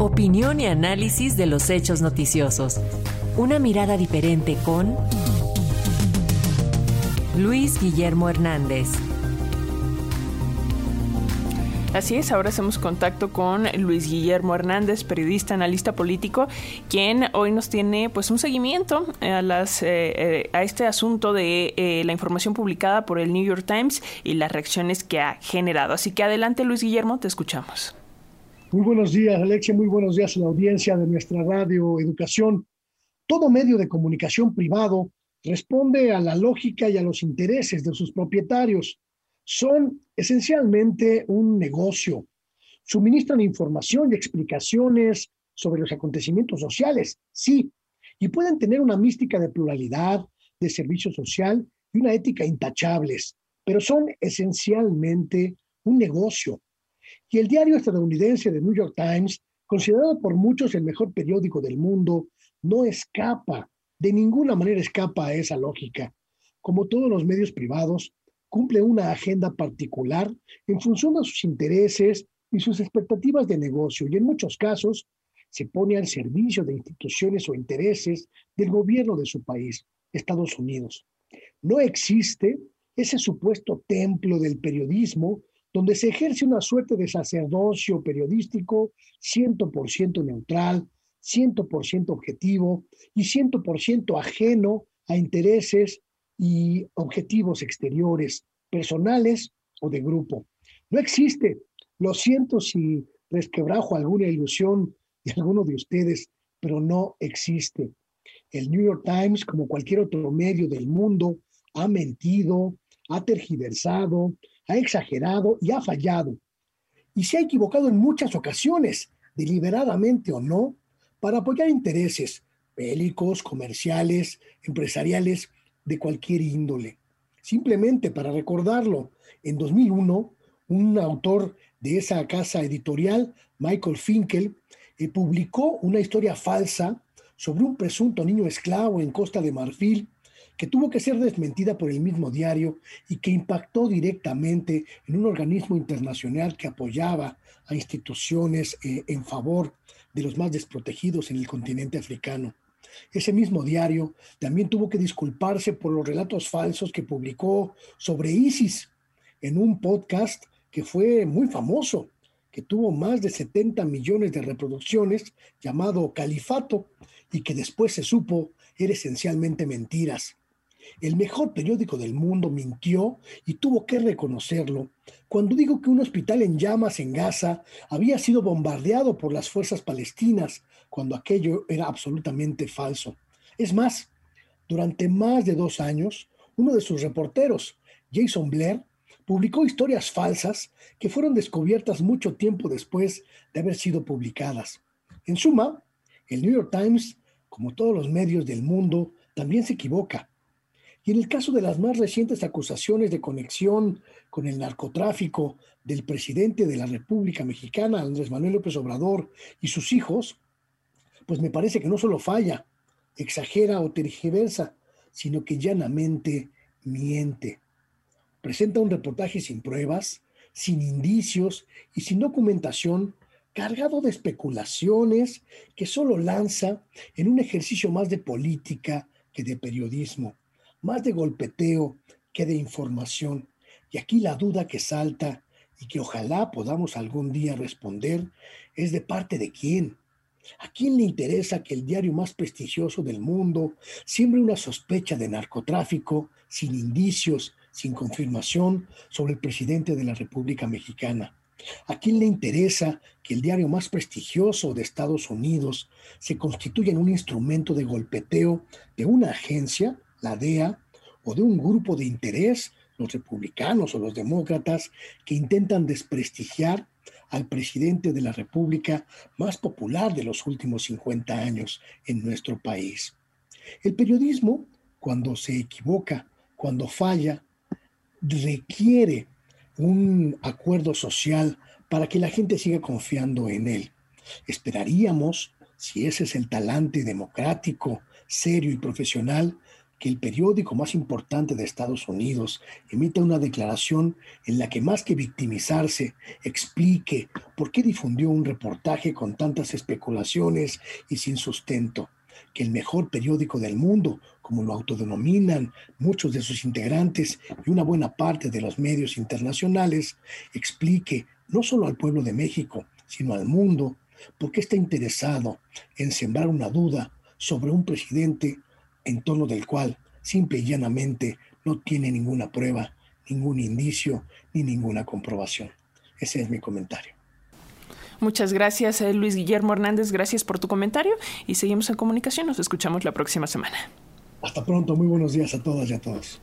Opinión y análisis de los hechos noticiosos. Una mirada diferente con Luis Guillermo Hernández. Así es, ahora hacemos contacto con Luis Guillermo Hernández, periodista, analista político, quien hoy nos tiene pues un seguimiento a las eh, eh, a este asunto de eh, la información publicada por el New York Times y las reacciones que ha generado. Así que adelante, Luis Guillermo, te escuchamos. Muy buenos días, Alexia. Muy buenos días a la audiencia de nuestra radio Educación. Todo medio de comunicación privado responde a la lógica y a los intereses de sus propietarios son esencialmente un negocio. Suministran información y explicaciones sobre los acontecimientos sociales, sí, y pueden tener una mística de pluralidad, de servicio social y una ética intachables, pero son esencialmente un negocio. Y el diario estadounidense The New York Times, considerado por muchos el mejor periódico del mundo, no escapa, de ninguna manera escapa a esa lógica. Como todos los medios privados, cumple una agenda particular en función de sus intereses y sus expectativas de negocio y en muchos casos se pone al servicio de instituciones o intereses del gobierno de su país, Estados Unidos. No existe ese supuesto templo del periodismo donde se ejerce una suerte de sacerdocio periodístico 100% neutral, 100% objetivo y 100% ajeno a intereses y objetivos exteriores, personales o de grupo. No existe. Lo siento si resquebrajo alguna ilusión de alguno de ustedes, pero no existe. El New York Times, como cualquier otro medio del mundo, ha mentido, ha tergiversado, ha exagerado y ha fallado. Y se ha equivocado en muchas ocasiones, deliberadamente o no, para apoyar intereses bélicos, comerciales, empresariales de cualquier índole. Simplemente para recordarlo, en 2001, un autor de esa casa editorial, Michael Finkel, eh, publicó una historia falsa sobre un presunto niño esclavo en Costa de Marfil que tuvo que ser desmentida por el mismo diario y que impactó directamente en un organismo internacional que apoyaba a instituciones eh, en favor de los más desprotegidos en el continente africano. Ese mismo diario también tuvo que disculparse por los relatos falsos que publicó sobre ISIS en un podcast que fue muy famoso, que tuvo más de 70 millones de reproducciones, llamado Califato, y que después se supo era esencialmente mentiras. El mejor periódico del mundo mintió y tuvo que reconocerlo cuando digo que un hospital en llamas en Gaza había sido bombardeado por las fuerzas palestinas, cuando aquello era absolutamente falso. Es más, durante más de dos años, uno de sus reporteros, Jason Blair, publicó historias falsas que fueron descubiertas mucho tiempo después de haber sido publicadas. En suma, el New York Times, como todos los medios del mundo, también se equivoca y en el caso de las más recientes acusaciones de conexión con el narcotráfico del presidente de la República Mexicana, Andrés Manuel López Obrador, y sus hijos, pues me parece que no solo falla, exagera o tergiversa, sino que llanamente miente. Presenta un reportaje sin pruebas, sin indicios y sin documentación, cargado de especulaciones que solo lanza en un ejercicio más de política que de periodismo más de golpeteo que de información. Y aquí la duda que salta y que ojalá podamos algún día responder es de parte de quién. ¿A quién le interesa que el diario más prestigioso del mundo siembre una sospecha de narcotráfico sin indicios, sin confirmación sobre el presidente de la República Mexicana? ¿A quién le interesa que el diario más prestigioso de Estados Unidos se constituya en un instrumento de golpeteo de una agencia la DEA, o de un grupo de interés, los republicanos o los demócratas, que intentan desprestigiar al presidente de la República más popular de los últimos 50 años en nuestro país. El periodismo, cuando se equivoca, cuando falla, requiere un acuerdo social para que la gente siga confiando en él. Esperaríamos, si ese es el talante democrático, serio y profesional, que el periódico más importante de Estados Unidos emita una declaración en la que más que victimizarse, explique por qué difundió un reportaje con tantas especulaciones y sin sustento, que el mejor periódico del mundo, como lo autodenominan muchos de sus integrantes y una buena parte de los medios internacionales, explique no solo al pueblo de México, sino al mundo, por qué está interesado en sembrar una duda sobre un presidente en torno del cual simple y llanamente no tiene ninguna prueba, ningún indicio ni ninguna comprobación. Ese es mi comentario. Muchas gracias, eh, Luis Guillermo Hernández. Gracias por tu comentario y seguimos en comunicación. Nos escuchamos la próxima semana. Hasta pronto. Muy buenos días a todas y a todos.